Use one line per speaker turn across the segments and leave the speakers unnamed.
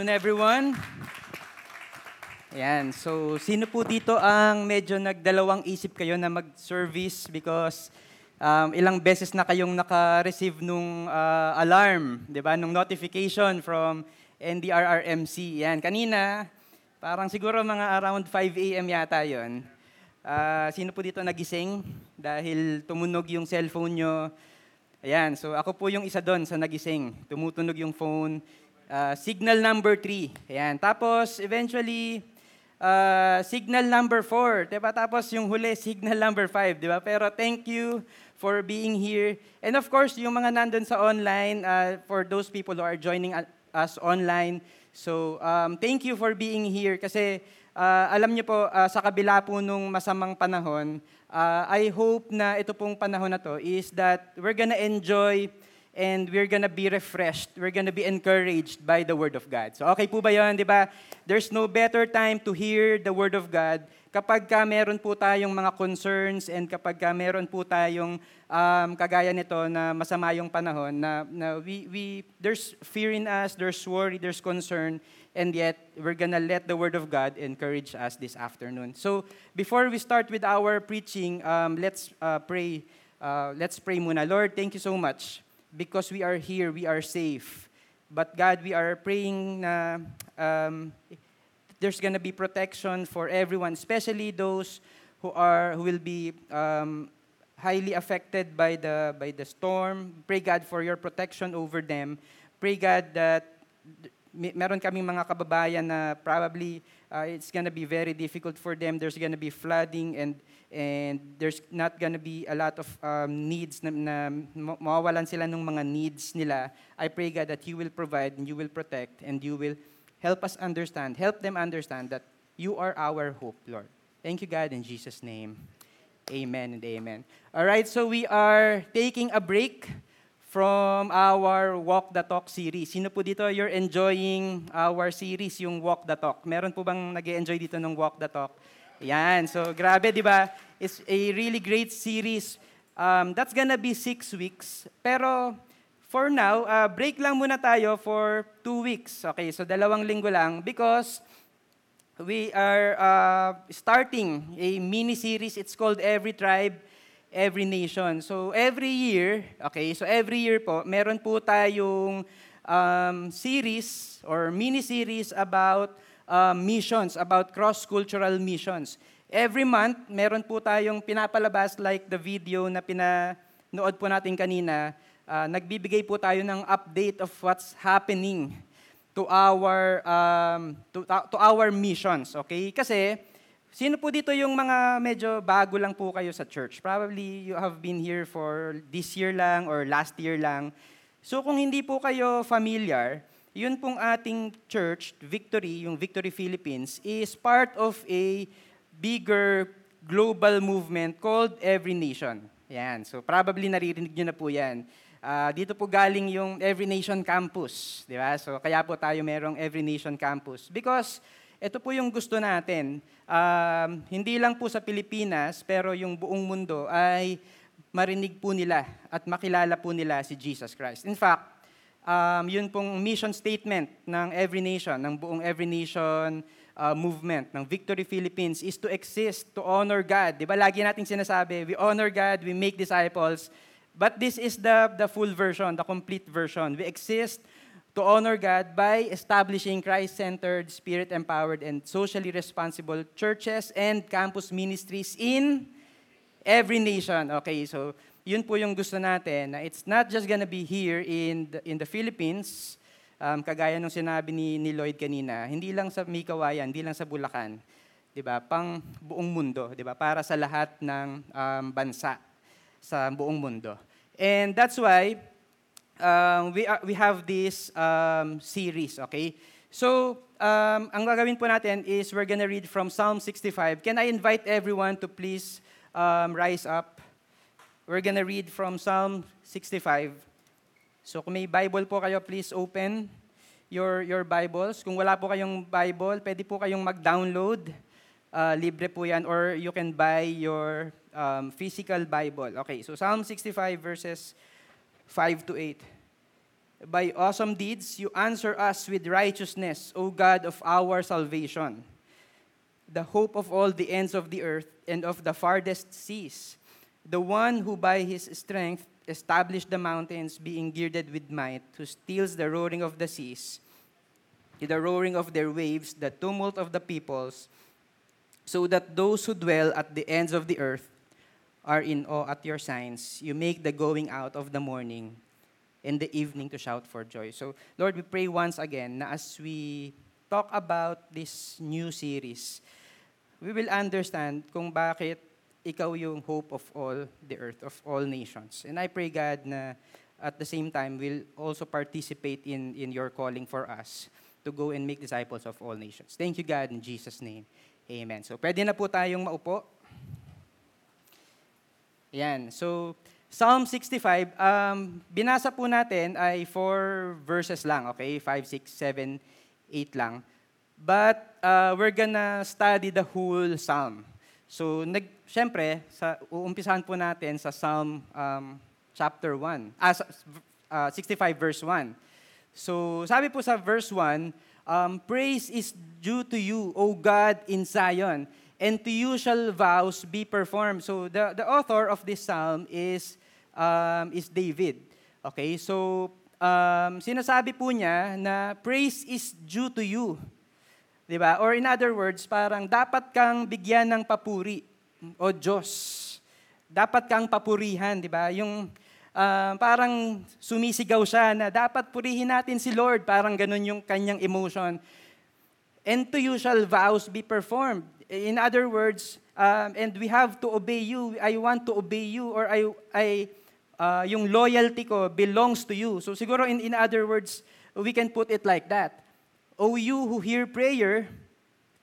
afternoon, everyone. Ayan, so sino po dito ang medyo nagdalawang isip kayo na mag-service because um, ilang beses na kayong naka-receive nung uh, alarm, di ba? Nung notification from NDRRMC. Yan, kanina, parang siguro mga around 5 a.m. yata yon. Uh, sino po dito nagising dahil tumunog yung cellphone nyo? Ayan, so ako po yung isa doon sa nagising. Tumutunog yung phone Uh, signal number 3. Ayan. Tapos, eventually, uh, signal number 4. Diba? Tapos, yung huli, signal number 5. Diba? Pero thank you for being here. And of course, yung mga nandun sa online, uh, for those people who are joining us online, so um, thank you for being here. Kasi uh, alam niyo po, uh, sa kabila po nung masamang panahon, uh, I hope na ito pong panahon na to is that we're gonna enjoy and we're gonna be refreshed, we're gonna be encouraged by the Word of God. So okay po ba yun, di ba? There's no better time to hear the Word of God kapag ka meron po tayong mga concerns and kapag ka meron po tayong um, kagaya nito na masama yung panahon, na, na we, we, there's fear in us, there's worry, there's concern, and yet we're gonna let the Word of God encourage us this afternoon. So before we start with our preaching, um, let's uh, pray. Uh, let's pray muna. Lord, thank you so much because we are here, we are safe. But God, we are praying na um, there's to be protection for everyone, especially those who are who will be um, highly affected by the by the storm. Pray God for your protection over them. Pray God that meron kaming mga kababayan na probably uh, it's to be very difficult for them. There's to be flooding and and there's not gonna be a lot of um, needs na, na mawawalan sila ng mga needs nila. I pray God that you will provide and you will protect and you will help us understand, help them understand that you are our hope, Lord. Thank you, God, in Jesus' name. Amen and amen. All right, so we are taking a break from our Walk the Talk series. Sino po dito, you're enjoying our series, yung Walk the Talk? Meron po bang nag enjoy dito ng Walk the Talk? Yan. So, grabe, di ba? It's a really great series. Um, that's gonna be six weeks. Pero, for now, uh, break lang muna tayo for two weeks. Okay, so dalawang linggo lang because we are uh, starting a mini-series. It's called Every Tribe, Every Nation. So, every year, okay, so every year po, meron po tayong um, series or mini-series about uh, missions, about cross-cultural missions. Every month, meron po tayong pinapalabas like the video na pinanood po natin kanina. Uh, nagbibigay po tayo ng update of what's happening to our um, to, to our missions, okay? Kasi sino po dito yung mga medyo bago lang po kayo sa church? Probably you have been here for this year lang or last year lang. So kung hindi po kayo familiar, yun pong ating church, Victory, yung Victory Philippines, is part of a bigger global movement called Every Nation. Yan. So probably naririnig nyo na po yan. Uh, dito po galing yung Every Nation Campus. Di ba? So kaya po tayo merong Every Nation Campus. Because ito po yung gusto natin. Um, hindi lang po sa Pilipinas, pero yung buong mundo ay marinig po nila at makilala po nila si Jesus Christ. In fact, um, yun pong mission statement ng Every Nation, ng buong Every Nation uh, movement, ng Victory Philippines, is to exist, to honor God. Di ba lagi nating sinasabi, we honor God, we make disciples, but this is the, the full version, the complete version. We exist to honor God by establishing Christ-centered, Spirit-empowered, and socially responsible churches and campus ministries in every nation. Okay, so yun po yung gusto natin, na it's not just gonna be here in the, in the Philippines, um, kagaya nung sinabi ni, ni Lloyd kanina, hindi lang sa Mikawayan, hindi lang sa Bulacan, 'di ba? Pang buong mundo, 'di ba? Para sa lahat ng um, bansa sa buong mundo. And that's why um, we are, we have this um, series, okay? So, um, ang gagawin po natin is we're gonna read from Psalm 65. Can I invite everyone to please um, rise up? We're gonna read from Psalm 65. So kung may Bible po kayo, please open your, your Bibles. Kung wala po kayong Bible, pwede po kayong mag-download. Uh, libre po yan. Or you can buy your um, physical Bible. Okay, so Psalm 65 verses 5 to 8. By awesome deeds, you answer us with righteousness, O God of our salvation, the hope of all the ends of the earth and of the farthest seas, the one who by his strength established the mountains, being girded with might, who steals the roaring of the seas, the roaring of their waves, the tumult of the peoples, so that those who dwell at the ends of the earth are in awe at your signs. You make the going out of the morning and the evening to shout for joy. So, Lord, we pray once again na as we talk about this new series, we will understand kung bakit ikaw yung hope of all the earth, of all nations. And I pray, God, na at the same time, we'll also participate in, in your calling for us to go and make disciples of all nations. Thank you, God, in Jesus' name. Amen. So, pwede na po tayong maupo. Yan. So, Psalm 65, um, binasa po natin ay four verses lang, okay? 5, 6, 7, 8 lang. But uh, we're gonna study the whole Psalm. So, nag, syempre, sa, uumpisahan po natin sa Psalm um, chapter 1, ah, uh, 65 verse 1. So, sabi po sa verse 1, um, Praise is due to you, O God in Zion, and to you shall vows be performed. So, the, the author of this psalm is um, is David. Okay, so um, sinasabi po niya na praise is due to you. 'Di ba? Or in other words, parang dapat kang bigyan ng papuri o Diyos. Dapat kang papurihan, 'di ba? Yung uh, parang sumisigaw siya na dapat purihin natin si Lord, parang ganun yung kanyang emotion. And to you shall vows be performed. In other words, um, and we have to obey you. I want to obey you or I I uh, yung loyalty ko belongs to you. So siguro in, in other words, we can put it like that. O you who hear prayer,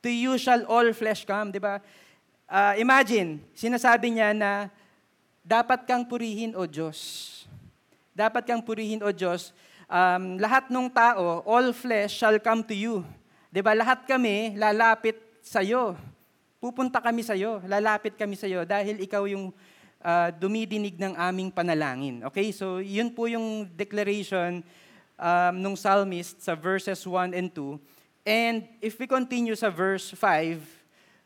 to you shall all flesh come, di ba? Uh, imagine, sinasabi niya na dapat kang purihin o Diyos. Dapat kang purihin o Diyos. Um, lahat ng tao, all flesh shall come to you. Di ba? Lahat kami lalapit sa iyo. Pupunta kami sa iyo, lalapit kami sa iyo dahil ikaw yung uh, dumidinig ng aming panalangin. Okay, so yun po yung declaration um, nung psalmist sa verses 1 and 2. And if we continue sa verse 5,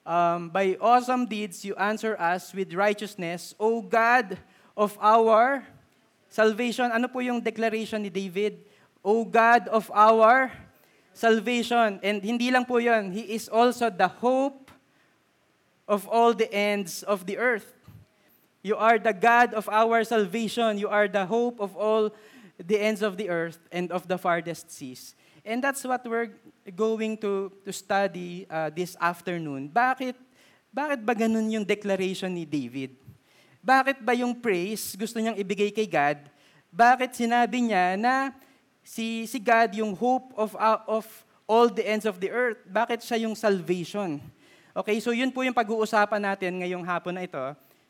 um, by awesome deeds you answer us with righteousness, O God of our salvation. Ano po yung declaration ni David? O God of our salvation. And hindi lang po yun, He is also the hope of all the ends of the earth. You are the God of our salvation. You are the hope of all the ends of the earth and of the farthest seas. And that's what we're going to, to study uh, this afternoon. Bakit, bakit ba ganun yung declaration ni David? Bakit ba yung praise gusto niyang ibigay kay God? Bakit sinabi niya na si, si God yung hope of, uh, of all the ends of the earth? Bakit siya yung salvation? Okay, so yun po yung pag-uusapan natin ngayong hapon na ito.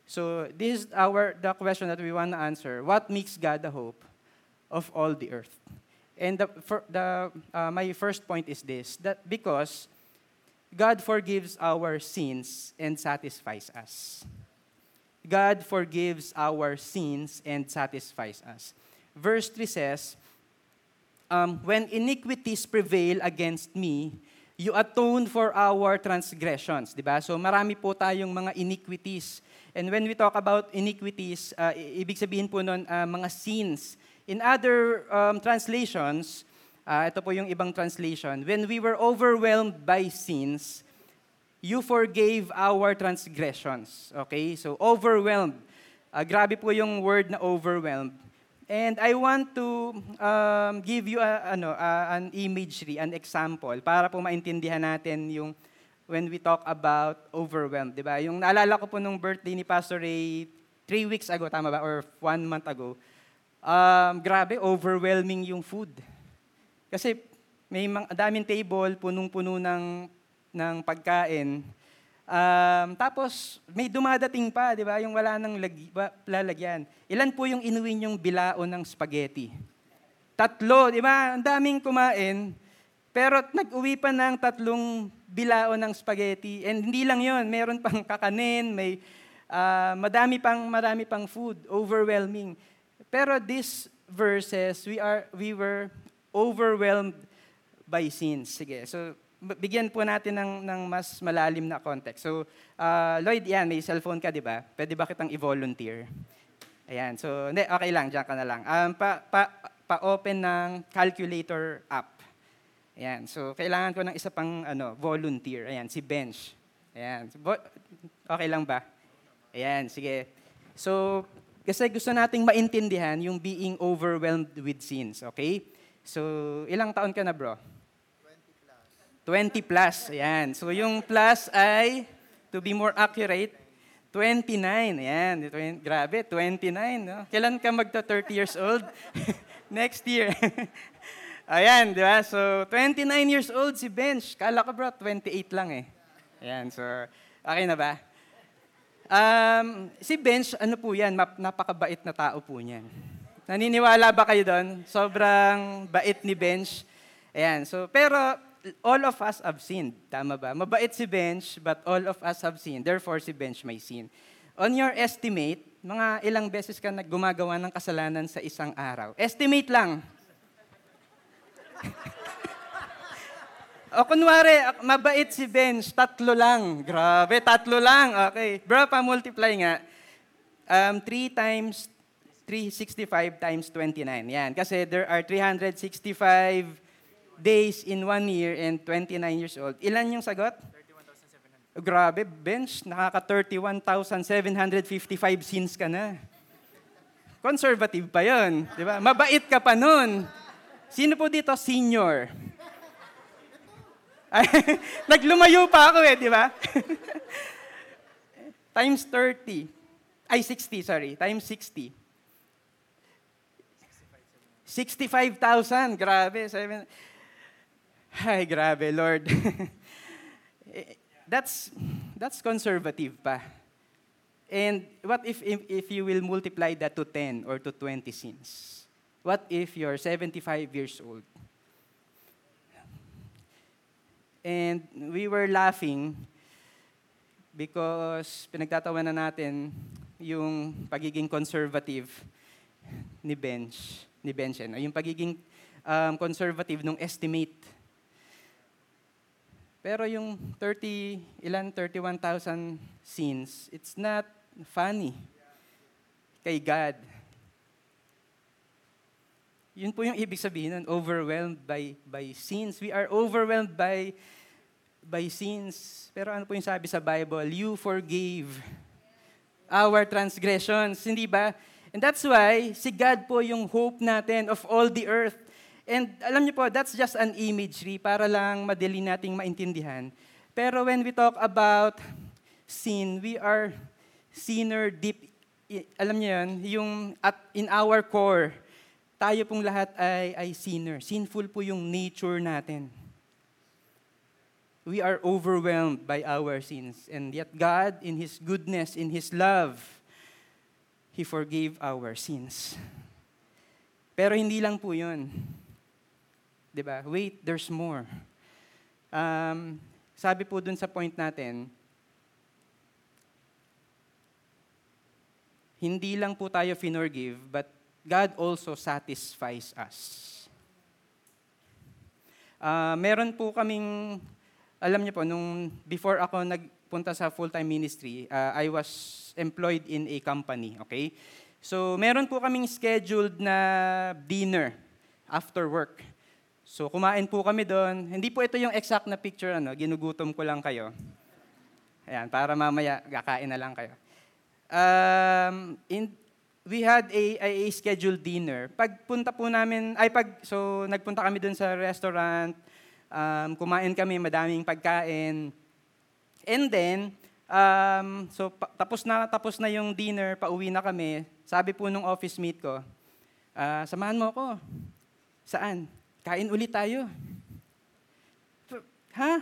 So this is our the question that we want to answer. What makes God the hope of all the earth? And the, for the, uh, my first point is this, that because God forgives our sins and satisfies us. God forgives our sins and satisfies us. Verse 3 says, um, When iniquities prevail against me, you atone for our transgressions. Diba? So marami po tayong mga iniquities And when we talk about iniquities, uh, ibig sabihin po nun, uh, mga sins. In other um, translations, uh, ito po yung ibang translation, when we were overwhelmed by sins, you forgave our transgressions. Okay? So, overwhelmed. Uh, grabe po yung word na overwhelmed. And I want to um, give you a, ano, uh, an imagery, an example, para po maintindihan natin yung when we talk about overwhelmed, di ba? Yung naalala ko po nung birthday ni Pastor Ray, three weeks ago, tama ba? Or one month ago. Um, grabe, overwhelming yung food. Kasi may mga, daming table, punong-puno ng, ng pagkain. Um, tapos, may dumadating pa, di ba? Yung wala nang lagi, ba, lalagyan. Ilan po yung inuwin yung bilao ng spaghetti? Tatlo, di ba? Ang daming kumain. Pero nag-uwi pa ng tatlong bilao ng spaghetti. And hindi lang yon, meron pang kakanin, may uh, madami pang marami pang food, overwhelming. Pero this verses, we are we were overwhelmed by sins. Sige, so bigyan po natin ng, ng mas malalim na context. So, uh, Lloyd, yan, may cellphone ka, di ba? Pwede ba kitang i-volunteer? Ayan, so, hindi, okay lang, dyan ka na lang. Um, pa, pa, pa-open ng calculator app. Ayan, so, kailangan ko ng isa pang ano, volunteer. Ayan, si Bench. Ayan, okay lang ba? Ayan, sige. So, kasi gusto nating maintindihan yung being overwhelmed with sins, okay? So, ilang taon ka na, bro? 20 plus. Ayan. So yung plus ay, to be more accurate, 29. Ayan. Grabe, 29. No? Kailan ka magta 30 years old? Next year. Ayan, di ba? So, 29 years old si Bench. Kala ko bro, 28 lang eh. Ayan, so, okay na ba? Um, si Bench, ano po yan? Napakabait na tao po niyan. Naniniwala ba kayo doon? Sobrang bait ni Bench. Ayan, so, pero all of us have sinned. Tama ba? Mabait si Bench, but all of us have sinned. Therefore, si Bench may sin. On your estimate, mga ilang beses ka naggumagawa ng kasalanan sa isang araw? Estimate lang. O kunwari, mabait si Bench, tatlo lang. Grabe, tatlo lang. Okay. Bro, pa-multiply nga. Um, 3 times 365 times 29. Yan. Kasi there are 365 days in one year and 29 years old. Ilan yung sagot? 31,700. Grabe, bench. Nakaka-31,755 sins ka na. Conservative pa yon, di ba? Mabait ka pa nun. Sino po dito? Senior. Naglumayo pa ako eh, di ba? Times 30. Ay, 60, sorry. Times 60. 65,000. Grabe. Seven. Ay, grabe, Lord. that's, that's conservative pa. And what if, if, if you will multiply that to 10 or to 20 sins? What if you're 75 years old? And we were laughing because pinagtatawanan natin yung pagiging conservative ni Bench, ni Bench, no? yung pagiging um, conservative nung estimate pero yung 30, ilan, 31,000 sins, it's not funny kay God. Yun po yung ibig sabihin nun, overwhelmed by, by sins. We are overwhelmed by, by sins. Pero ano po yung sabi sa Bible? You forgave our transgressions. Hindi ba? And that's why, si God po yung hope natin of all the earth. And alam niyo po, that's just an imagery para lang madali nating maintindihan. Pero when we talk about sin, we are sinner deep. Alam niyo yun, yung at in our core, tayo pong lahat ay, ay sinner. Sinful po yung nature natin. We are overwhelmed by our sins. And yet God, in His goodness, in His love, He forgave our sins. Pero hindi lang po yun. ba? Wait, there's more. Um, sabi po dun sa point natin, hindi lang po tayo finorgive, but God also satisfies us. Uh, meron po kaming, alam niyo po, nung before ako nagpunta sa full-time ministry, uh, I was employed in a company, okay? So, meron po kaming scheduled na dinner after work. So kumain po kami doon. Hindi po ito yung exact na picture, ano, ginugutom ko lang kayo. Ayan, para mamaya kakain na lang kayo. Um, in, we had a, a, a scheduled dinner. Pagpunta po namin, ay pag, so nagpunta kami doon sa restaurant, um, kumain kami, madaming pagkain. And then, um, so pa, tapos na tapos na yung dinner, pauwi na kami. Sabi po nung office mate ko, uh, samahan mo ako. Saan? kain ulit tayo. Ha?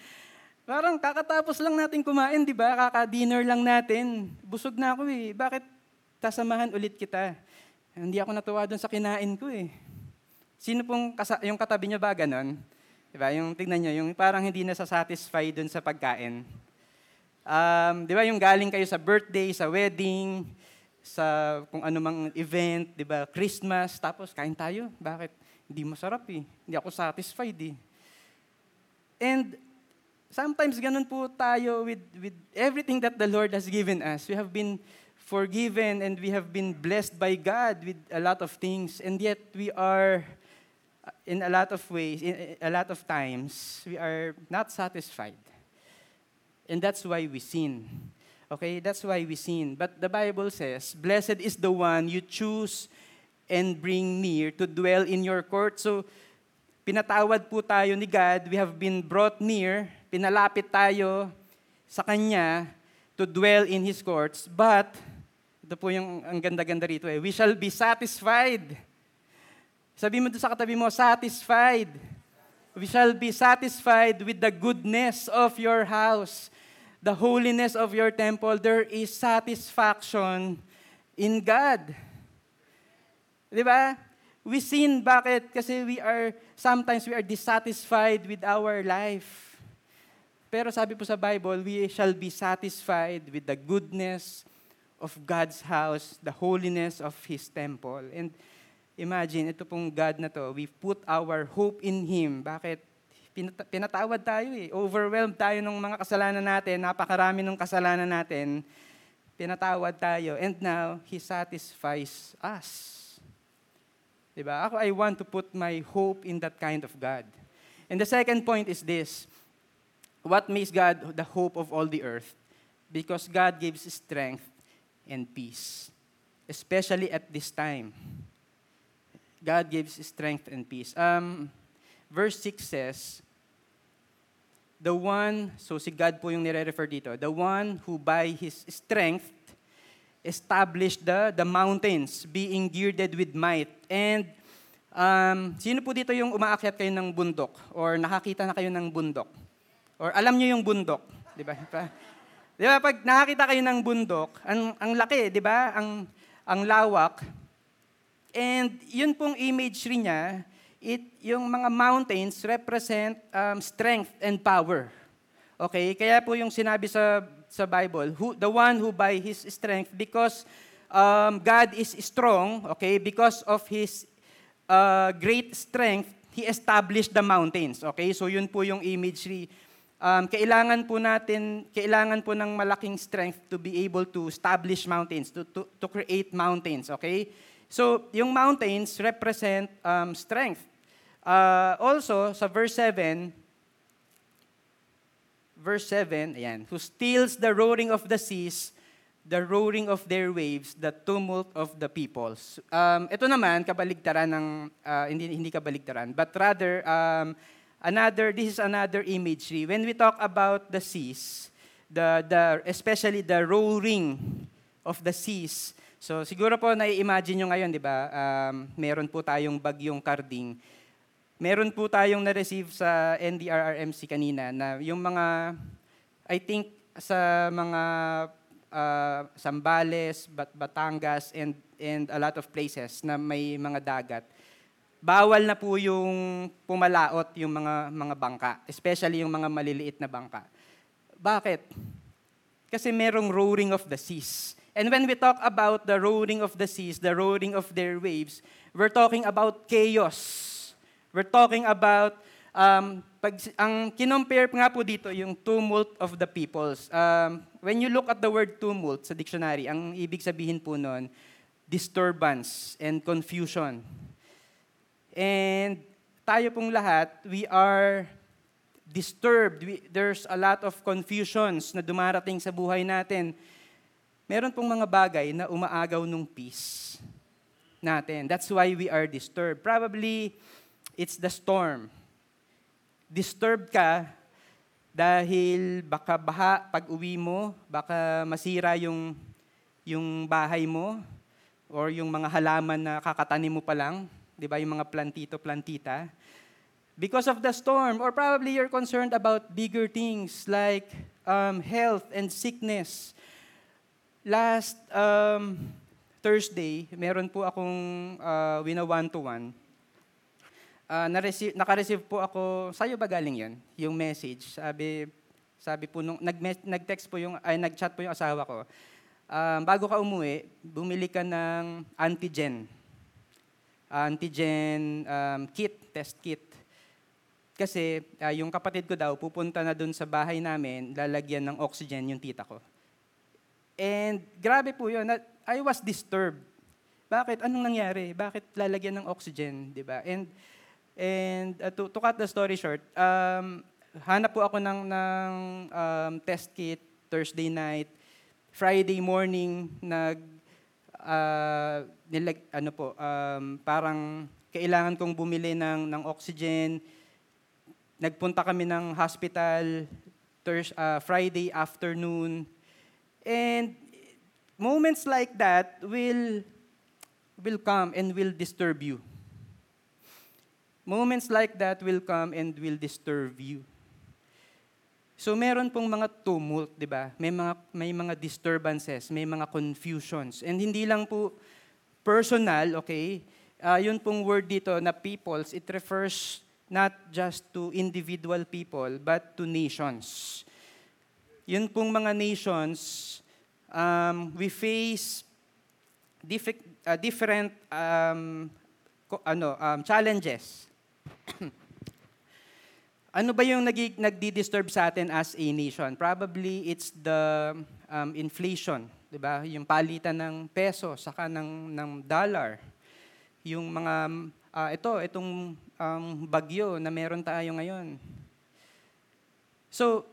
Parang kakatapos lang natin kumain, di ba? Kaka-dinner lang natin. Busog na ako eh. Bakit tasamahan ulit kita? Hindi ako natuwa doon sa kinain ko eh. Sino pong kasa- yung katabi niya ba ganon? Di ba? Yung tignan niyo, yung parang hindi na satisfy doon sa pagkain. Um, di ba yung galing kayo sa birthday, sa wedding, sa kung ano mang event, 'di ba? Christmas, tapos kain tayo. Bakit? Hindi masarap eh. Hindi ako satisfied eh. And sometimes ganun po tayo with with everything that the Lord has given us. We have been forgiven and we have been blessed by God with a lot of things and yet we are in a lot of ways, in a lot of times, we are not satisfied. And that's why we sin. Okay, that's why we sin. But the Bible says, Blessed is the one you choose and bring near to dwell in your court. So, pinatawad po tayo ni God. We have been brought near. Pinalapit tayo sa Kanya to dwell in His courts. But, ito po yung ang ganda-ganda rito eh, we shall be satisfied. Sabi mo doon sa katabi mo, satisfied. We shall be satisfied with the goodness of your house the holiness of your temple, there is satisfaction in God. Di ba? We sin, bakit? Kasi we are, sometimes we are dissatisfied with our life. Pero sabi po sa Bible, we shall be satisfied with the goodness of God's house, the holiness of His temple. And imagine, ito pong God na to, we put our hope in Him. Bakit? pinatawad tayo eh. Overwhelmed tayo ng mga kasalanan natin, napakarami ng kasalanan natin. Pinatawad tayo. And now, He satisfies us. Diba? Ako, I want to put my hope in that kind of God. And the second point is this. What makes God the hope of all the earth? Because God gives strength and peace. Especially at this time. God gives strength and peace. Um, verse 6 says, The one, so si God po yung nire-refer dito, the one who by His strength established the, the mountains, being girded with might. And um, sino po dito yung umaakyat kayo ng bundok? Or nakakita na kayo ng bundok? Or alam niyo yung bundok? Di ba? Di ba, pag nakakita kayo ng bundok, ang, ang laki, di ba? Ang, ang lawak. And yun pong imagery niya, it, yung mga mountains represent um, strength and power. Okay? Kaya po yung sinabi sa, sa Bible, who, the one who by his strength, because um, God is strong, okay, because of his uh, great strength, he established the mountains. Okay? So yun po yung imagery. Um, kailangan po natin, kailangan po ng malaking strength to be able to establish mountains, to, to, to create mountains. Okay? So, yung mountains represent um, strength. Uh, also, sa verse 7, verse 7, ayan, who steals the roaring of the seas, the roaring of their waves, the tumult of the peoples. Um, ito naman, kabaligtaran ng, uh, hindi, hindi kabaligtaran, but rather, um, another, this is another imagery. When we talk about the seas, the, the, especially the roaring of the seas, so siguro po nai-imagine nyo ngayon, di ba, um, meron po tayong bagyong karding, meron po tayong na-receive sa NDRRMC kanina na yung mga, I think, sa mga uh, Sambales, Bat Batangas, and, and a lot of places na may mga dagat, bawal na po yung pumalaot yung mga, mga bangka, especially yung mga maliliit na bangka. Bakit? Kasi merong roaring of the seas. And when we talk about the roaring of the seas, the roaring of their waves, we're talking about chaos We're talking about, um, pag, ang kinompare nga po dito, yung tumult of the peoples. Um, when you look at the word tumult sa dictionary, ang ibig sabihin po nun, disturbance and confusion. And tayo pong lahat, we are disturbed. We, there's a lot of confusions na dumarating sa buhay natin. Meron pong mga bagay na umaagaw nung peace natin. That's why we are disturbed. Probably, It's the storm. Disturbed ka dahil baka baha pag uwi mo, baka masira yung, yung bahay mo, or yung mga halaman na kakatanim mo pa lang, di ba, yung mga plantito, plantita. Because of the storm, or probably you're concerned about bigger things like um, health and sickness. Last um, Thursday, meron po akong uh, wina one-to-one uh, na-receive, naka-receive po ako, sa'yo ba galing yun? Yung message. Sabi, sabi po, nung, nag, nag-text po yung, ay nag-chat po yung asawa ko. um, bago ka umuwi, bumili ka ng antigen. Antigen um, kit, test kit. Kasi uh, yung kapatid ko daw, pupunta na dun sa bahay namin, lalagyan ng oxygen yung tita ko. And grabe po yun. I was disturbed. Bakit? Anong nangyari? Bakit lalagyan ng oxygen? Ba? And, and uh, to, to cut the story short, um, hanap po ako ng, ng um, test kit Thursday night. Friday morning, nag, uh, nilag, ano po, um, parang kailangan kong bumili ng, ng oxygen. Nagpunta kami ng hospital Thursday, uh, Friday afternoon. And moments like that will, will come and will disturb you. Moments like that will come and will disturb you. So meron pong mga tumult, 'di ba? May mga may mga disturbances, may mga confusions. And hindi lang po personal, okay? Uh, yun pong word dito na peoples, it refers not just to individual people, but to nations. Yun pong mga nations, um, we face diff- uh, different um, ano, um, challenges. Ano ba yung nag- nagdi-disturb sa atin as a nation? Probably it's the um, inflation, 'di ba? Yung palitan ng peso saka ng ng dollar. Yung mga uh, ito, itong um, bagyo na meron tayo ngayon. So,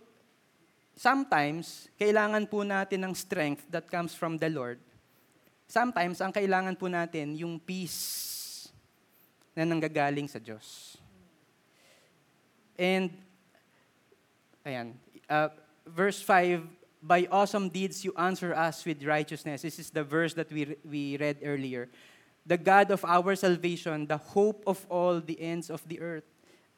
sometimes kailangan po natin ng strength that comes from the Lord. Sometimes ang kailangan po natin yung peace na nanggagaling sa Diyos. And, ayan, uh, verse 5, by awesome deeds you answer us with righteousness. This is the verse that we, we read earlier. The God of our salvation, the hope of all the ends of the earth.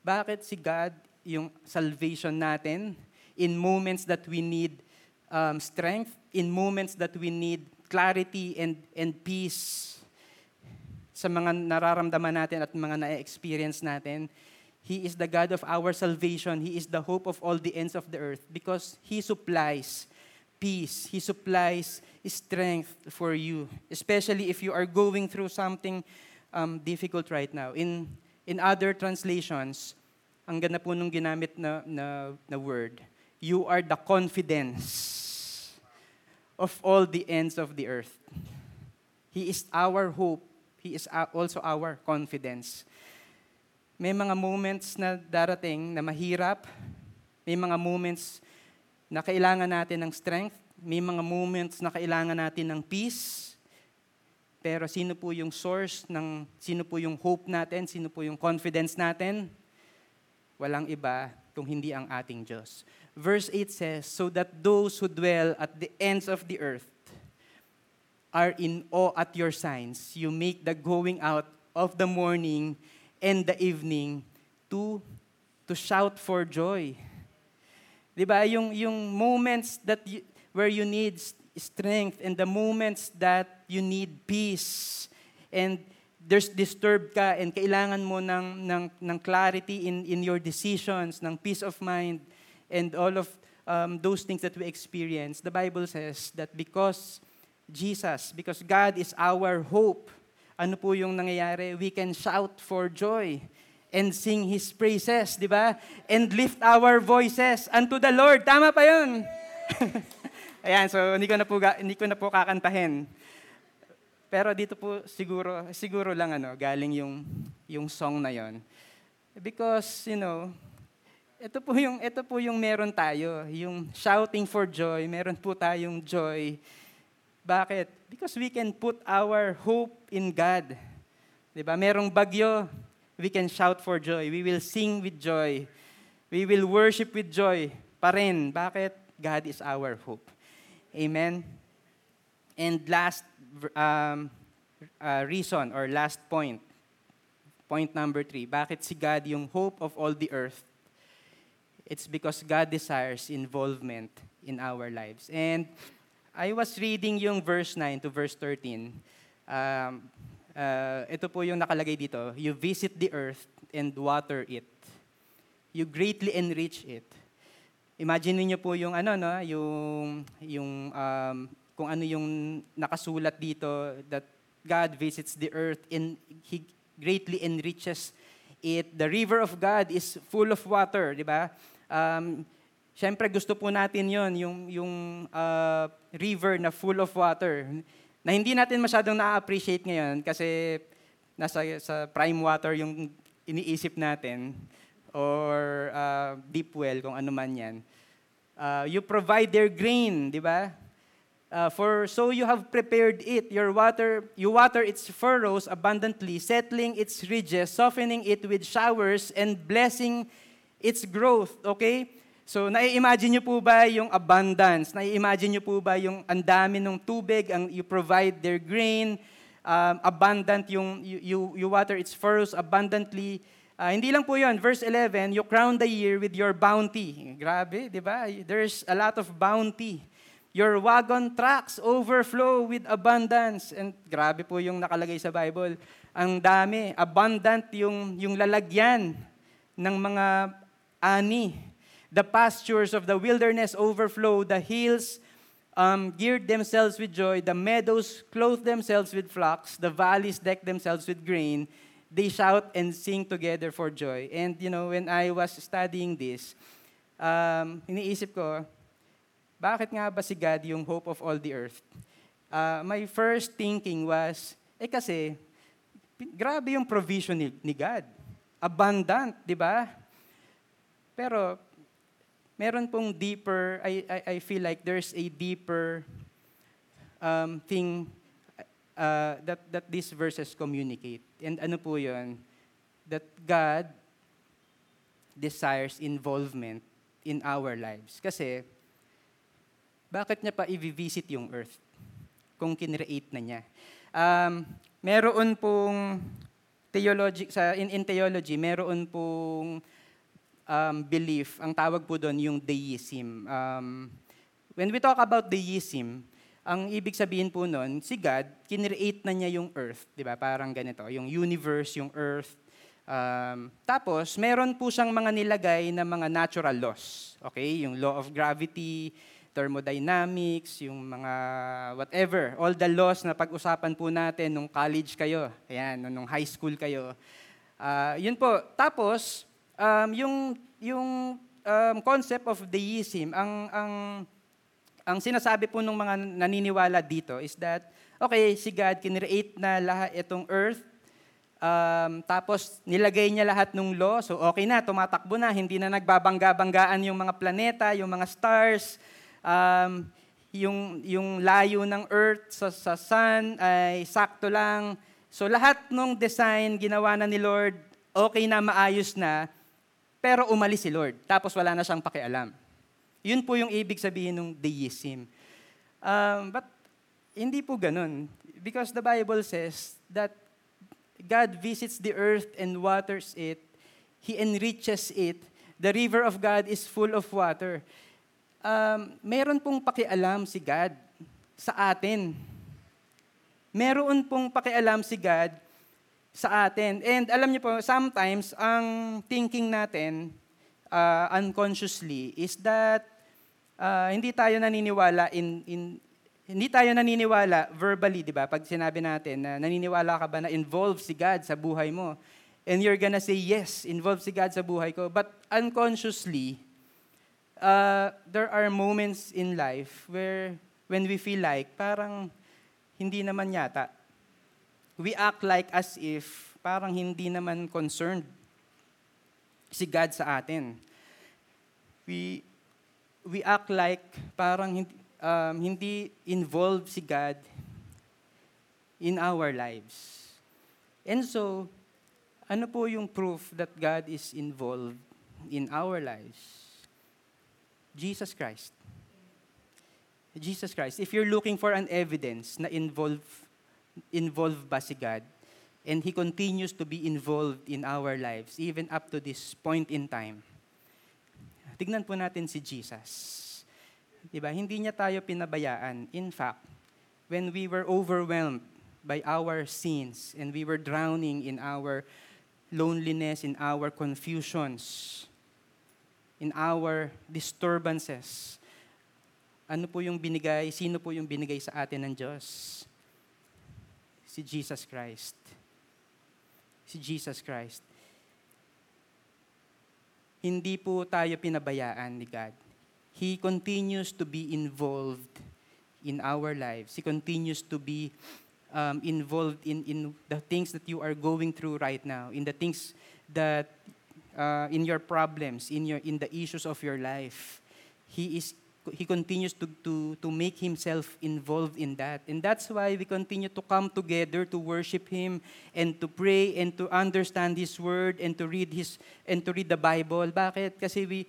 Bakit si God yung salvation natin in moments that we need um, strength, in moments that we need clarity and, and peace sa mga nararamdaman natin at mga na-experience natin. He is the God of our salvation. He is the hope of all the ends of the earth because He supplies peace. He supplies strength for you, especially if you are going through something um, difficult right now. In, in other translations, ang ganda po nung ginamit na, na, na word, you are the confidence of all the ends of the earth. He is our hope. He is also our confidence. May mga moments na darating na mahirap. May mga moments na kailangan natin ng strength. May mga moments na kailangan natin ng peace. Pero sino po yung source ng, sino po yung hope natin, sino po yung confidence natin? Walang iba kung hindi ang ating Diyos. Verse 8 says, So that those who dwell at the ends of the earth are in awe at your signs. You make the going out of the morning and the evening to to shout for joy. 'Di ba? Yung yung moments that you, where you need strength and the moments that you need peace and there's disturbed ka and kailangan mo ng ng ng clarity in in your decisions, ng peace of mind and all of um, those things that we experience. The Bible says that because Jesus, because God is our hope, ano po yung nangyayari? We can shout for joy and sing His praises, di ba? And lift our voices unto the Lord. Tama pa yun. Ayan, so hindi ko na po, hindi ko na po kakantahin. Pero dito po siguro, siguro lang ano, galing yung, yung song na yon. Because, you know, ito po yung ito po yung meron tayo, yung shouting for joy, meron po tayong joy bakit? Because we can put our hope in God. 'Di ba? Merong bagyo, we can shout for joy. We will sing with joy. We will worship with joy pa rin. Bakit? God is our hope. Amen. And last um, uh, reason or last point, point number three, bakit si God yung hope of all the earth? It's because God desires involvement in our lives. And I was reading yung verse 9 to verse 13. Um, uh, ito po yung nakalagay dito. You visit the earth and water it. You greatly enrich it. Imagine niyo po yung ano no, yung yung um, kung ano yung nakasulat dito that God visits the earth and He greatly enriches it. The river of God is full of water, di ba? Um, Siyempre gusto po natin yon yung, yung uh, river na full of water. Na hindi natin masyadong na-appreciate ngayon kasi nasa sa prime water yung iniisip natin or uh, deep well, kung ano man yan. Uh, you provide their grain, di ba? Uh, for so you have prepared it, your water, you water its furrows abundantly, settling its ridges, softening it with showers, and blessing its growth. Okay? So, nai-imagine niyo po ba yung abundance? Nai-imagine niyo po ba yung ang dami ng tubig, ang you provide their grain, um, abundant yung you, you, you water its furrows abundantly. Uh, hindi lang po yun. Verse 11, you crown the year with your bounty. Grabe, di ba? There's a lot of bounty. Your wagon tracks overflow with abundance. And grabe po yung nakalagay sa Bible. Ang dami, abundant yung, yung lalagyan ng mga ani. The pastures of the wilderness overflow. The hills um, geared themselves with joy. The meadows clothe themselves with flocks. The valleys deck themselves with grain they shout and sing together for joy. And, you know, when I was studying this, um, iniisip ko, bakit nga ba si God yung hope of all the earth? Uh, my first thinking was, eh kasi, grabe yung provision ni, ni God. Abundant, di ba? Pero, meron pong deeper, I, I, I feel like there's a deeper um, thing uh, that, that these verses communicate. And ano po yun? That God desires involvement in our lives. Kasi, bakit niya pa i-visit yung earth kung kinreate na niya? Um, meron pong theology, sa, in, in theology, meron pong um, belief, ang tawag po doon yung deism. Um, when we talk about deism, ang ibig sabihin po nun, si God, kinreate na niya yung earth, di ba? Parang ganito, yung universe, yung earth. Um, tapos, meron po siyang mga nilagay na mga natural laws. Okay? Yung law of gravity, thermodynamics, yung mga whatever, all the laws na pag-usapan po natin nung college kayo, ayan, nung high school kayo. Uh, yun po. Tapos, um, yung, yung um, concept of deism, ang, ang ang sinasabi po ng mga naniniwala dito is that, okay, si God kinreate na lahat itong earth, um, tapos nilagay niya lahat ng law, so okay na, tumatakbo na, hindi na nagbabangga-banggaan yung mga planeta, yung mga stars, um, yung, yung layo ng earth sa, sa sun ay sakto lang. So lahat ng design ginawa na ni Lord, okay na, maayos na, pero umalis si Lord. Tapos wala na siyang pakialam. Yun po yung ibig sabihin ng deism. Um, but hindi po ganun. Because the Bible says that God visits the earth and waters it. He enriches it. The river of God is full of water. Um, meron pong pakialam si God sa atin. Meron pong pakialam si God sa atin. And alam niyo po, sometimes ang thinking natin uh, unconsciously is that uh, hindi tayo naniniwala in, in hindi tayo naniniwala verbally, di ba? Pag sinabi natin na naniniwala ka ba na involved si God sa buhay mo? And you're gonna say, yes, involved si God sa buhay ko. But unconsciously, uh, there are moments in life where when we feel like parang hindi naman yata. We act like as if parang hindi naman concerned si God sa atin. We, we act like parang hindi, um, hindi involved si God in our lives. And so, ano po yung proof that God is involved in our lives? Jesus Christ. Jesus Christ. If you're looking for an evidence na involved, involved ba si God, And He continues to be involved in our lives, even up to this point in time. Tignan po natin si Jesus. Diba? Hindi niya tayo pinabayaan. In fact, when we were overwhelmed by our sins and we were drowning in our loneliness, in our confusions, in our disturbances, Ano po yung binigay, sino po yung binigay sa atin ng Diyos? Si Jesus Christ. Si Jesus Christ. Hindi po tayo pinabayaan ni God. He continues to be involved in our lives. He continues to be um, involved in, in the things that you are going through right now, in the things that, uh, in your problems, in, your, in the issues of your life. He is he continues to, to, to make himself involved in that. And that's why we continue to come together to worship him and to pray and to understand his word and to read his and to read the Bible. Bakit? Kasi we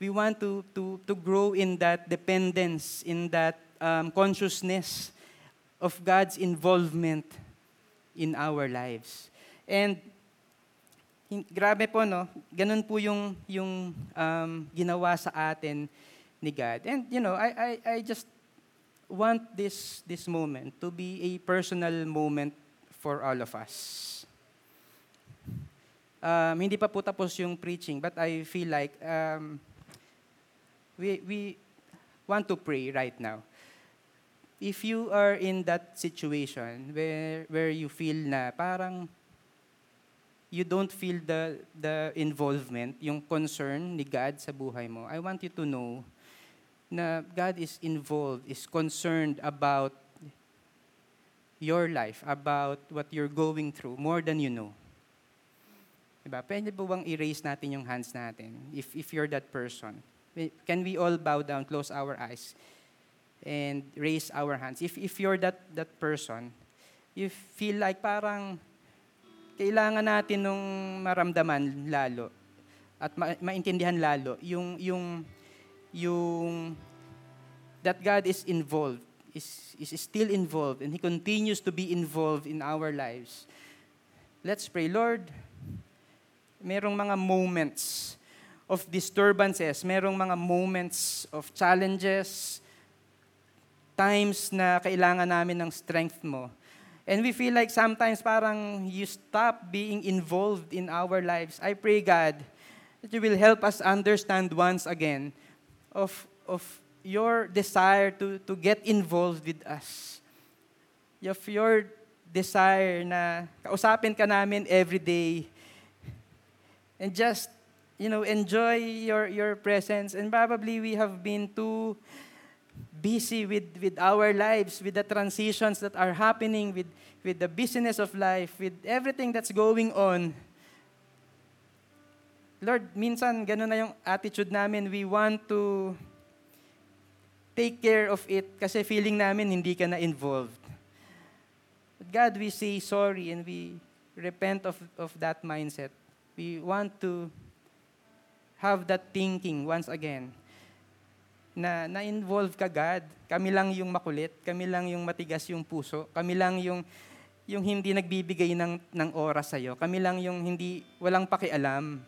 we want to to to grow in that dependence, in that um, consciousness of God's involvement in our lives. And grabe po no, ganun po yung yung um, ginawa sa atin ni God. And you know, I, I, I just want this, this moment to be a personal moment for all of us. Um, hindi pa po tapos yung preaching, but I feel like um, we, we want to pray right now. If you are in that situation where, where you feel na parang you don't feel the, the involvement, yung concern ni God sa buhay mo, I want you to know na God is involved, is concerned about your life, about what you're going through, more than you know. Diba? Pwede po bang erase natin yung hands natin if, if you're that person? Can we all bow down, close our eyes, and raise our hands? If, if you're that, that person, you feel like parang kailangan natin nung maramdaman lalo at ma- maintindihan lalo yung, yung yung that God is involved, is, is still involved, and He continues to be involved in our lives. Let's pray. Lord, merong mga moments of disturbances, merong mga moments of challenges, times na kailangan namin ng strength mo. And we feel like sometimes parang you stop being involved in our lives. I pray, God, that you will help us understand once again of, of your desire to, to get involved with us. Of your desire na kausapin ka namin every day. And just, you know, enjoy your, your presence. And probably we have been too busy with, with our lives, with the transitions that are happening, with, with the business of life, with everything that's going on. Lord, minsan ganun na yung attitude namin. We want to take care of it kasi feeling namin hindi ka na involved. But God, we say sorry and we repent of, of that mindset. We want to have that thinking once again na na-involve ka God. Kami lang yung makulit, kami lang yung matigas yung puso, kami lang yung yung hindi nagbibigay ng ng oras sa iyo. Kami lang yung hindi walang pakialam.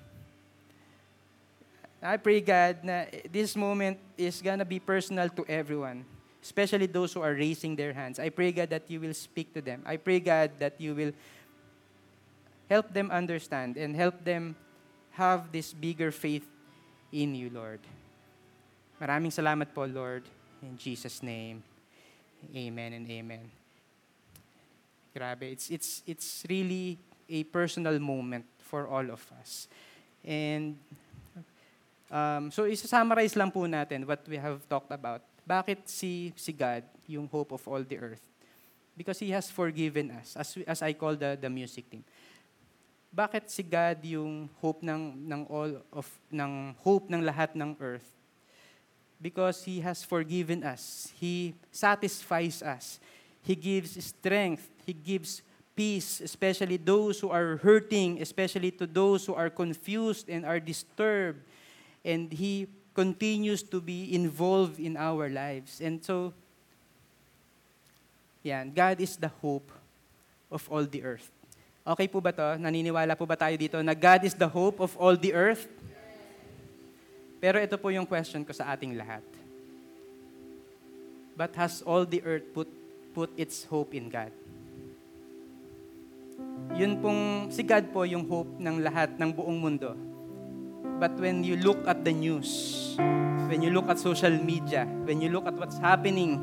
I pray, God, na this moment is gonna be personal to everyone, especially those who are raising their hands. I pray, God, that you will speak to them. I pray, God, that you will help them understand and help them have this bigger faith in you, Lord. Maraming salamat po, Lord. In Jesus' name, amen and amen. Grabe, it's, it's, it's really a personal moment for all of us. And Um, so, isa-summarize lang po natin what we have talked about. Bakit si, si God yung hope of all the earth? Because He has forgiven us, as, as I call the, the music team. Bakit si God yung hope ng, ng all of, ng hope ng lahat ng earth? Because He has forgiven us. He satisfies us. He gives strength. He gives peace, especially those who are hurting, especially to those who are confused and are disturbed and He continues to be involved in our lives. And so, yan, God is the hope of all the earth. Okay po ba to? Naniniwala po ba tayo dito na God is the hope of all the earth? Pero ito po yung question ko sa ating lahat. But has all the earth put, put its hope in God? Yun pong, si God po yung hope ng lahat ng buong mundo But when you look at the news, when you look at social media, when you look at what's happening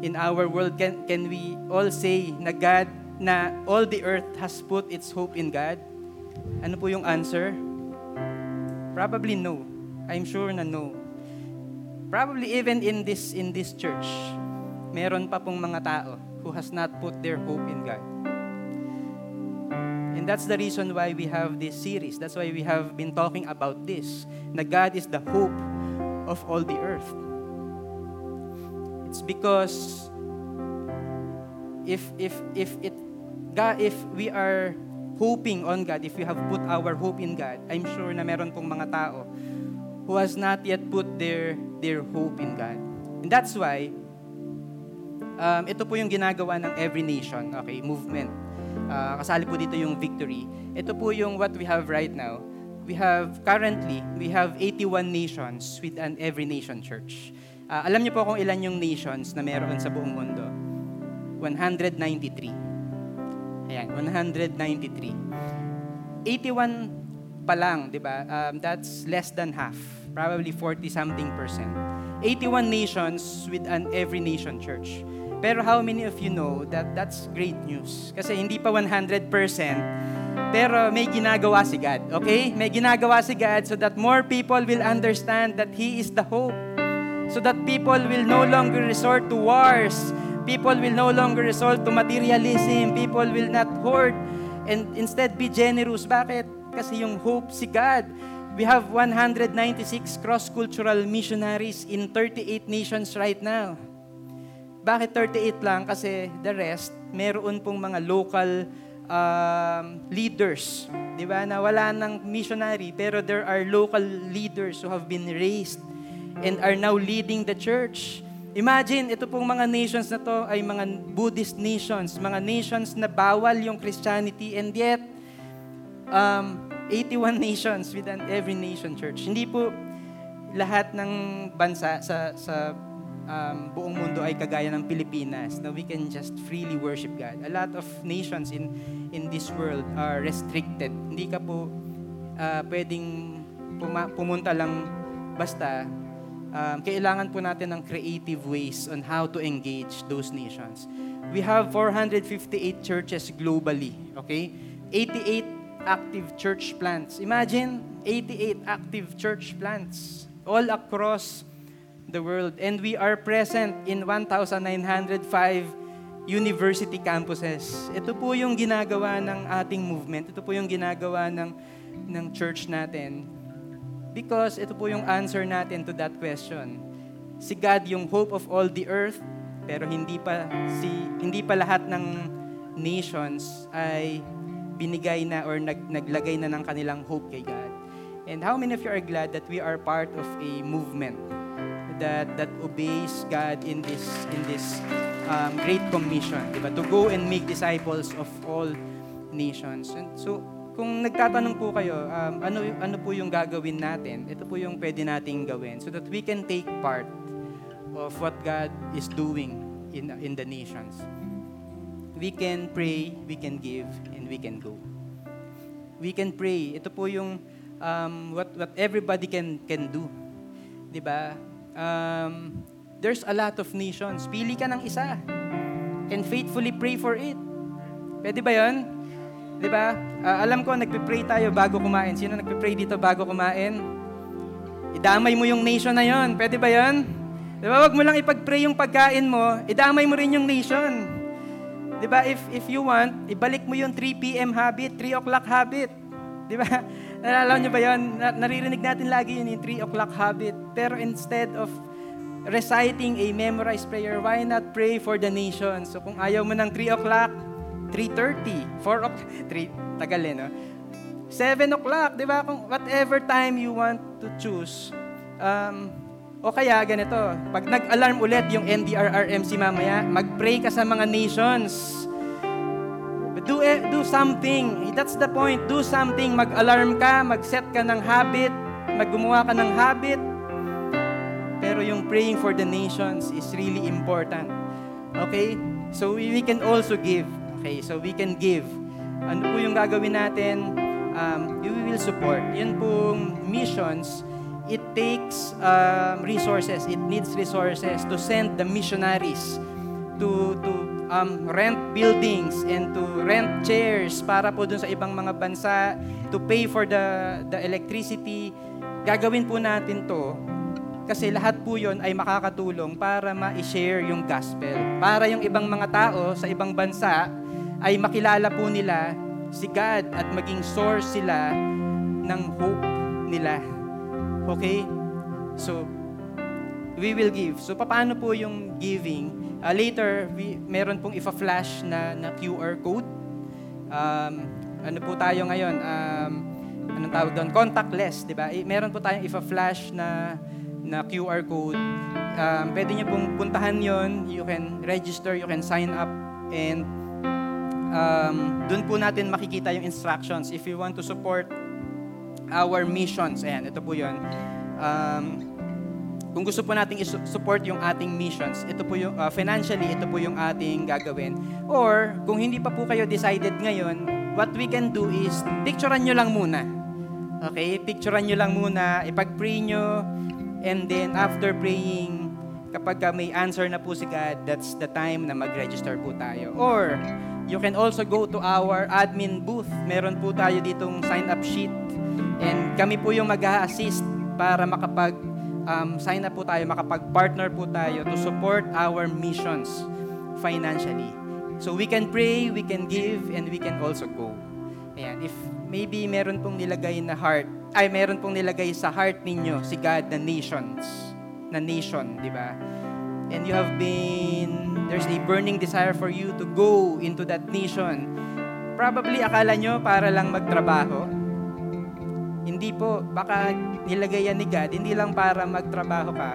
in our world, can, can we all say na God, na all the earth has put its hope in God? Ano po yung answer? Probably no. I'm sure na no. Probably even in this in this church, meron pa pong mga tao who has not put their hope in God. And that's the reason why we have this series. That's why we have been talking about this. Na God is the hope of all the earth. It's because if if if it God if we are hoping on God, if we have put our hope in God, I'm sure na meron pong mga tao who has not yet put their their hope in God. And that's why um, ito po yung ginagawa ng Every Nation, okay, movement uh, kasali po dito yung victory. Ito po yung what we have right now. We have, currently, we have 81 nations with an every nation church. Uh, alam niyo po kung ilan yung nations na meron sa buong mundo? 193. Ayan, 193. 81 pa lang, di ba? Um, that's less than half. Probably 40 something percent. 81 nations with an every nation church. Pero how many of you know that that's great news? Kasi hindi pa 100%, pero may ginagawa si God. Okay? May ginagawa si God so that more people will understand that He is the hope. So that people will no longer resort to wars. People will no longer resort to materialism. People will not hoard and instead be generous. Bakit? Kasi yung hope si God. We have 196 cross-cultural missionaries in 38 nations right now. Bakit 38 lang? Kasi the rest, meron pong mga local um, leaders. Di ba? Na wala ng missionary, pero there are local leaders who have been raised and are now leading the church. Imagine, ito pong mga nations na to ay mga Buddhist nations, mga nations na bawal yung Christianity and yet um, 81 nations within every nation church. Hindi po lahat ng bansa sa sa um, buong mundo ay kagaya ng Pilipinas na we can just freely worship God. A lot of nations in in this world are restricted. Hindi ka po uh, pwedeng puma- pumunta lang basta um, kailangan po natin ng creative ways on how to engage those nations. We have 458 churches globally, okay? 88 active church plants. Imagine 88 active church plants all across the world. And we are present in 1,905 university campuses. Ito po yung ginagawa ng ating movement. Ito po yung ginagawa ng, ng church natin. Because ito po yung answer natin to that question. Si God yung hope of all the earth, pero hindi pa si hindi pa lahat ng nations ay binigay na or nag, naglagay na ng kanilang hope kay God. And how many of you are glad that we are part of a movement that that obeys God in this in this um, great commission, di ba? To go and make disciples of all nations. And so, kung nagtatanong po kayo, um, ano ano po yung gagawin natin? Ito po yung pwede nating gawin so that we can take part of what God is doing in in the nations. We can pray, we can give, and we can go. We can pray. Ito po yung um, what what everybody can can do. 'Di ba? Um, there's a lot of nations. Pili ka ng isa and faithfully pray for it. Pwede ba yun? Di ba? Uh, alam ko, nagpe-pray tayo bago kumain. Sino nagpe-pray dito bago kumain? Idamay mo yung nation na yon. Pwede ba yun? Di ba? Huwag mo lang ipag-pray yung pagkain mo, idamay mo rin yung nation. Di ba? If, if you want, ibalik mo yung 3 p.m. habit, 3 o'clock habit. Di ba? Nalalaw niyo ba yun? Naririnig natin lagi yun yung 3 o'clock habit. Pero instead of reciting a memorized prayer, why not pray for the nation? So kung ayaw mo ng 3 o'clock, 3.30, 4 o'clock, 3, tagal eh, no? 7 o'clock, di ba? Kung whatever time you want to choose. Um, o kaya ganito, pag nag-alarm ulit yung NDRRMC mamaya, mag-pray ka sa mga nations do, eh, do something. That's the point. Do something. Mag-alarm ka, mag-set ka ng habit, maggumawa ka ng habit. Pero yung praying for the nations is really important. Okay? So we, we can also give. Okay? So we can give. Ano po yung gagawin natin? Um, we will support. Yun pong missions it takes um, resources. It needs resources to send the missionaries to to um, rent buildings and to rent chairs para po dun sa ibang mga bansa to pay for the the electricity. Gagawin po natin to kasi lahat po yon ay makakatulong para ma-share yung gospel. Para yung ibang mga tao sa ibang bansa ay makilala po nila si God at maging source sila ng hope nila. Okay? So, we will give. So, paano po yung giving? Uh, later, we, meron pong ifa-flash na, na QR code. Um, ano po tayo ngayon? Um, anong tawag doon? Contactless, di ba? Eh, meron po tayong ifa-flash na, na QR code. Um, pwede niyo pong puntahan yon. You can register, you can sign up, and um, doon po natin makikita yung instructions. If you want to support our missions, ayan, ito po yon. Um, kung gusto po nating support yung ating missions, ito po yung uh, financially, ito po yung ating gagawin. Or kung hindi pa po kayo decided ngayon, what we can do is picturean nyo lang muna. Okay? Picturean nyo lang muna, ipag-pray nyo, and then after praying, kapag may answer na po si God, that's the time na mag-register po tayo. Or, you can also go to our admin booth. Meron po tayo ditong sign-up sheet. And kami po yung mag-assist para makapag um, sign up po tayo, makapag-partner po tayo to support our missions financially. So we can pray, we can give, and we can also go. Ayan, if maybe meron pong nilagay na heart, ay meron pong nilagay sa heart ninyo si God na nations, na nation, di ba? And you have been, there's a burning desire for you to go into that nation. Probably akala nyo para lang magtrabaho, hindi po, baka nilagay yan ni God, hindi lang para magtrabaho ka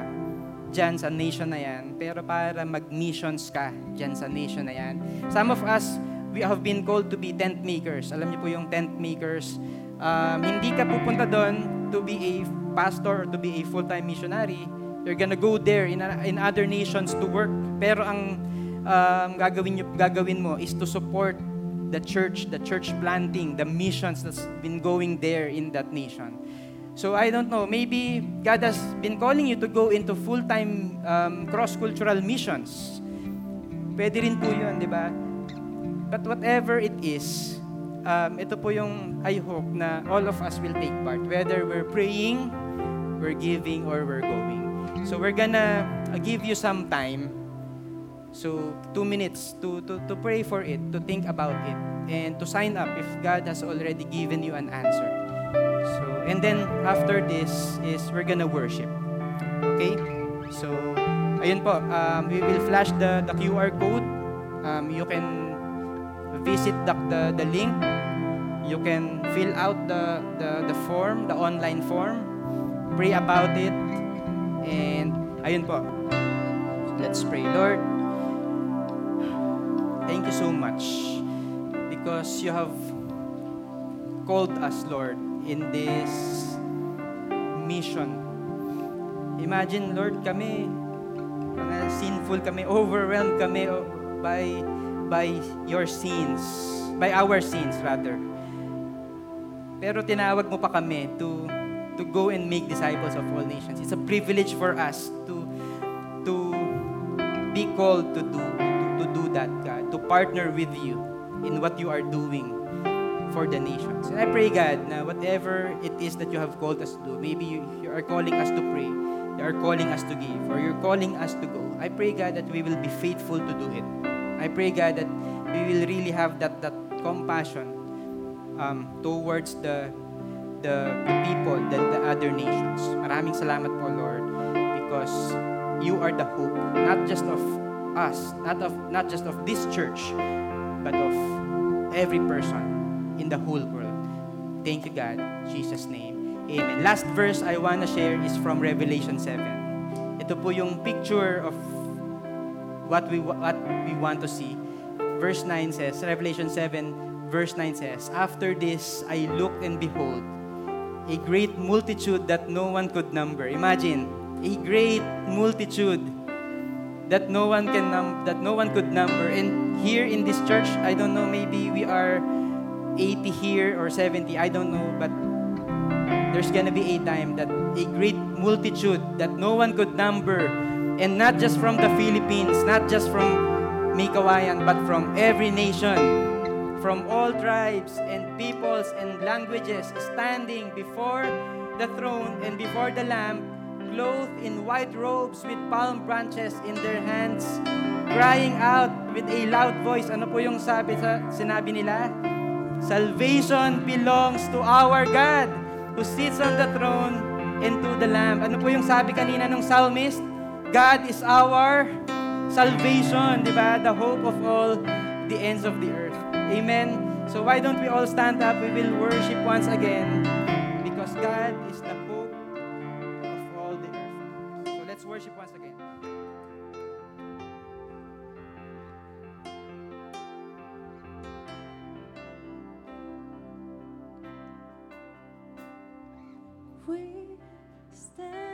dyan sa nation na yan, pero para mag-missions ka dyan sa nation na yan. Some of us, we have been called to be tent makers. Alam niyo po yung tent makers. Um, hindi ka pupunta doon to be a pastor or to be a full-time missionary. You're gonna go there in, in other nations to work. Pero ang um, gagawin, nyo, gagawin mo is to support the church, the church planting, the missions that's been going there in that nation. So I don't know, maybe God has been calling you to go into full-time um, cross-cultural missions. Pwede rin po yun, di ba? But whatever it is, um, ito po yung I hope na all of us will take part. Whether we're praying, we're giving, or we're going. So we're gonna give you some time So, two minutes to, to, to pray for it, to think about it, and to sign up if God has already given you an answer. So, and then after this is we're gonna worship. Okay? So, ayun po, um, we will flash the, the QR code. Um, you can visit the, the, the link. You can fill out the, the, the form, the online form. Pray about it. And ayun po. Let's pray. Lord, Thank you so much because you have called us, Lord, in this mission. Imagine, Lord, kami, mga sinful kami, overwhelmed kami by, by your sins, by our sins rather. Pero tinawag mo pa kami to, to go and make disciples of all nations. It's a privilege for us to, to be called to do to do that, to partner with you in what you are doing for the nations. And I pray, God, na whatever it is that you have called us to do, maybe you, you are calling us to pray, you are calling us to give, or you're calling us to go. I pray, God, that we will be faithful to do it. I pray, God, that we will really have that, that compassion um, towards the, the, the people, the, the other nations. Maraming salamat po, Lord, because you are the hope, not just of us, not of not just of this church, but of every person in the whole world. Thank you, God. In Jesus' name. Amen. Last verse I want to share is from Revelation 7. Ito po yung picture of what we what we want to see. Verse 9 says, Revelation 7, verse 9 says, After this I looked and behold, a great multitude that no one could number. Imagine, a great multitude that no one can num- that no one could number. And here in this church, I don't know, maybe we are 80 here or 70, I don't know, but there's gonna be a time that a great multitude that no one could number, and not just from the Philippines, not just from Mikawayan, but from every nation, from all tribes and peoples and languages, standing before the throne and before the Lamb, clothed in white robes with palm branches in their hands, crying out with a loud voice. Ano po yung sabi sa sinabi nila? Salvation belongs to our God who sits on the throne and to the Lamb. Ano po yung sabi kanina ng psalmist? God is our salvation, di ba? The hope of all the ends of the earth. Amen. So why don't we all stand up? We will worship once again because God is the hope worship once again.
We stand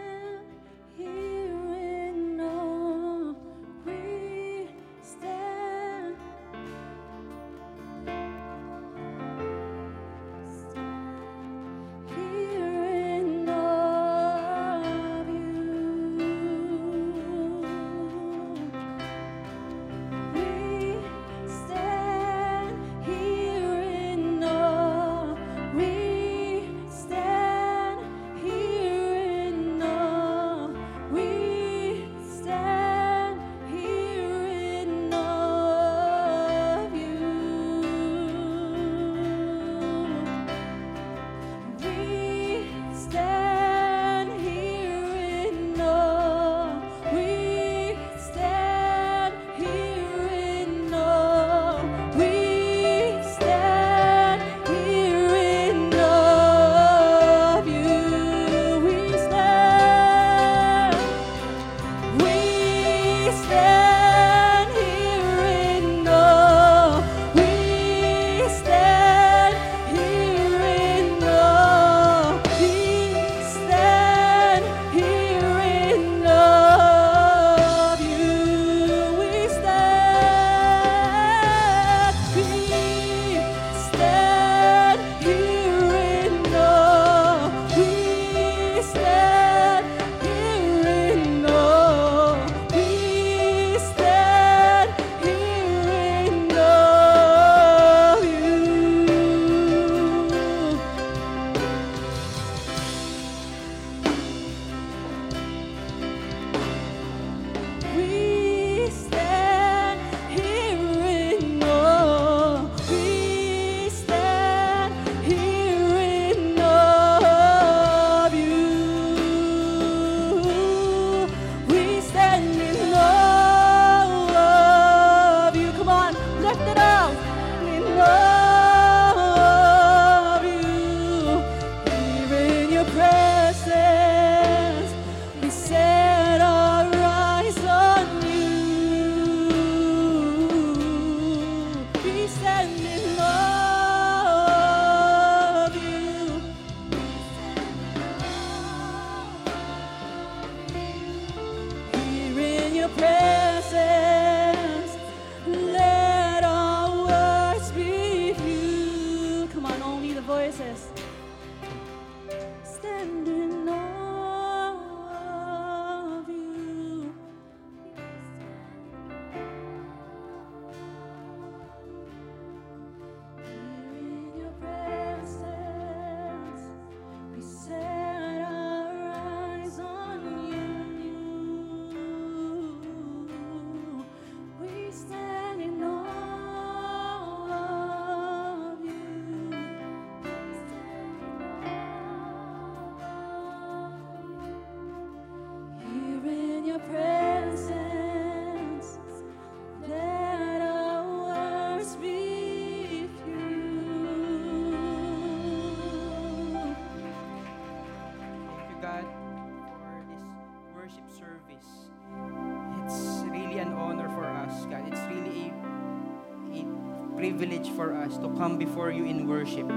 privilege for us to come before you in worship,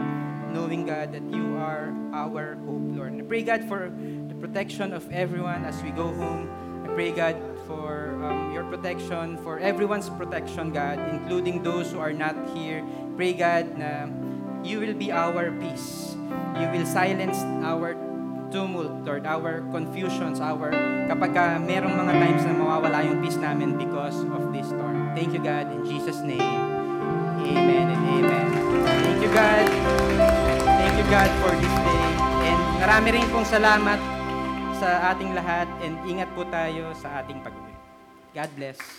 knowing, God, that you are our hope, Lord. And I pray, God, for the protection of everyone as we go home. I pray, God, for um, your protection, for everyone's protection, God, including those who are not here. Pray, God, na you will be our peace. You will silence our tumult, Lord, our confusions, our kapag ka merong mga times na mawawala yung peace namin because of this storm. Thank you, God, in Jesus' name. Amen and amen. Thank you, God. Thank you, God, for this day. And marami rin pong salamat sa ating lahat and ingat po tayo sa ating pag-uwi. God bless.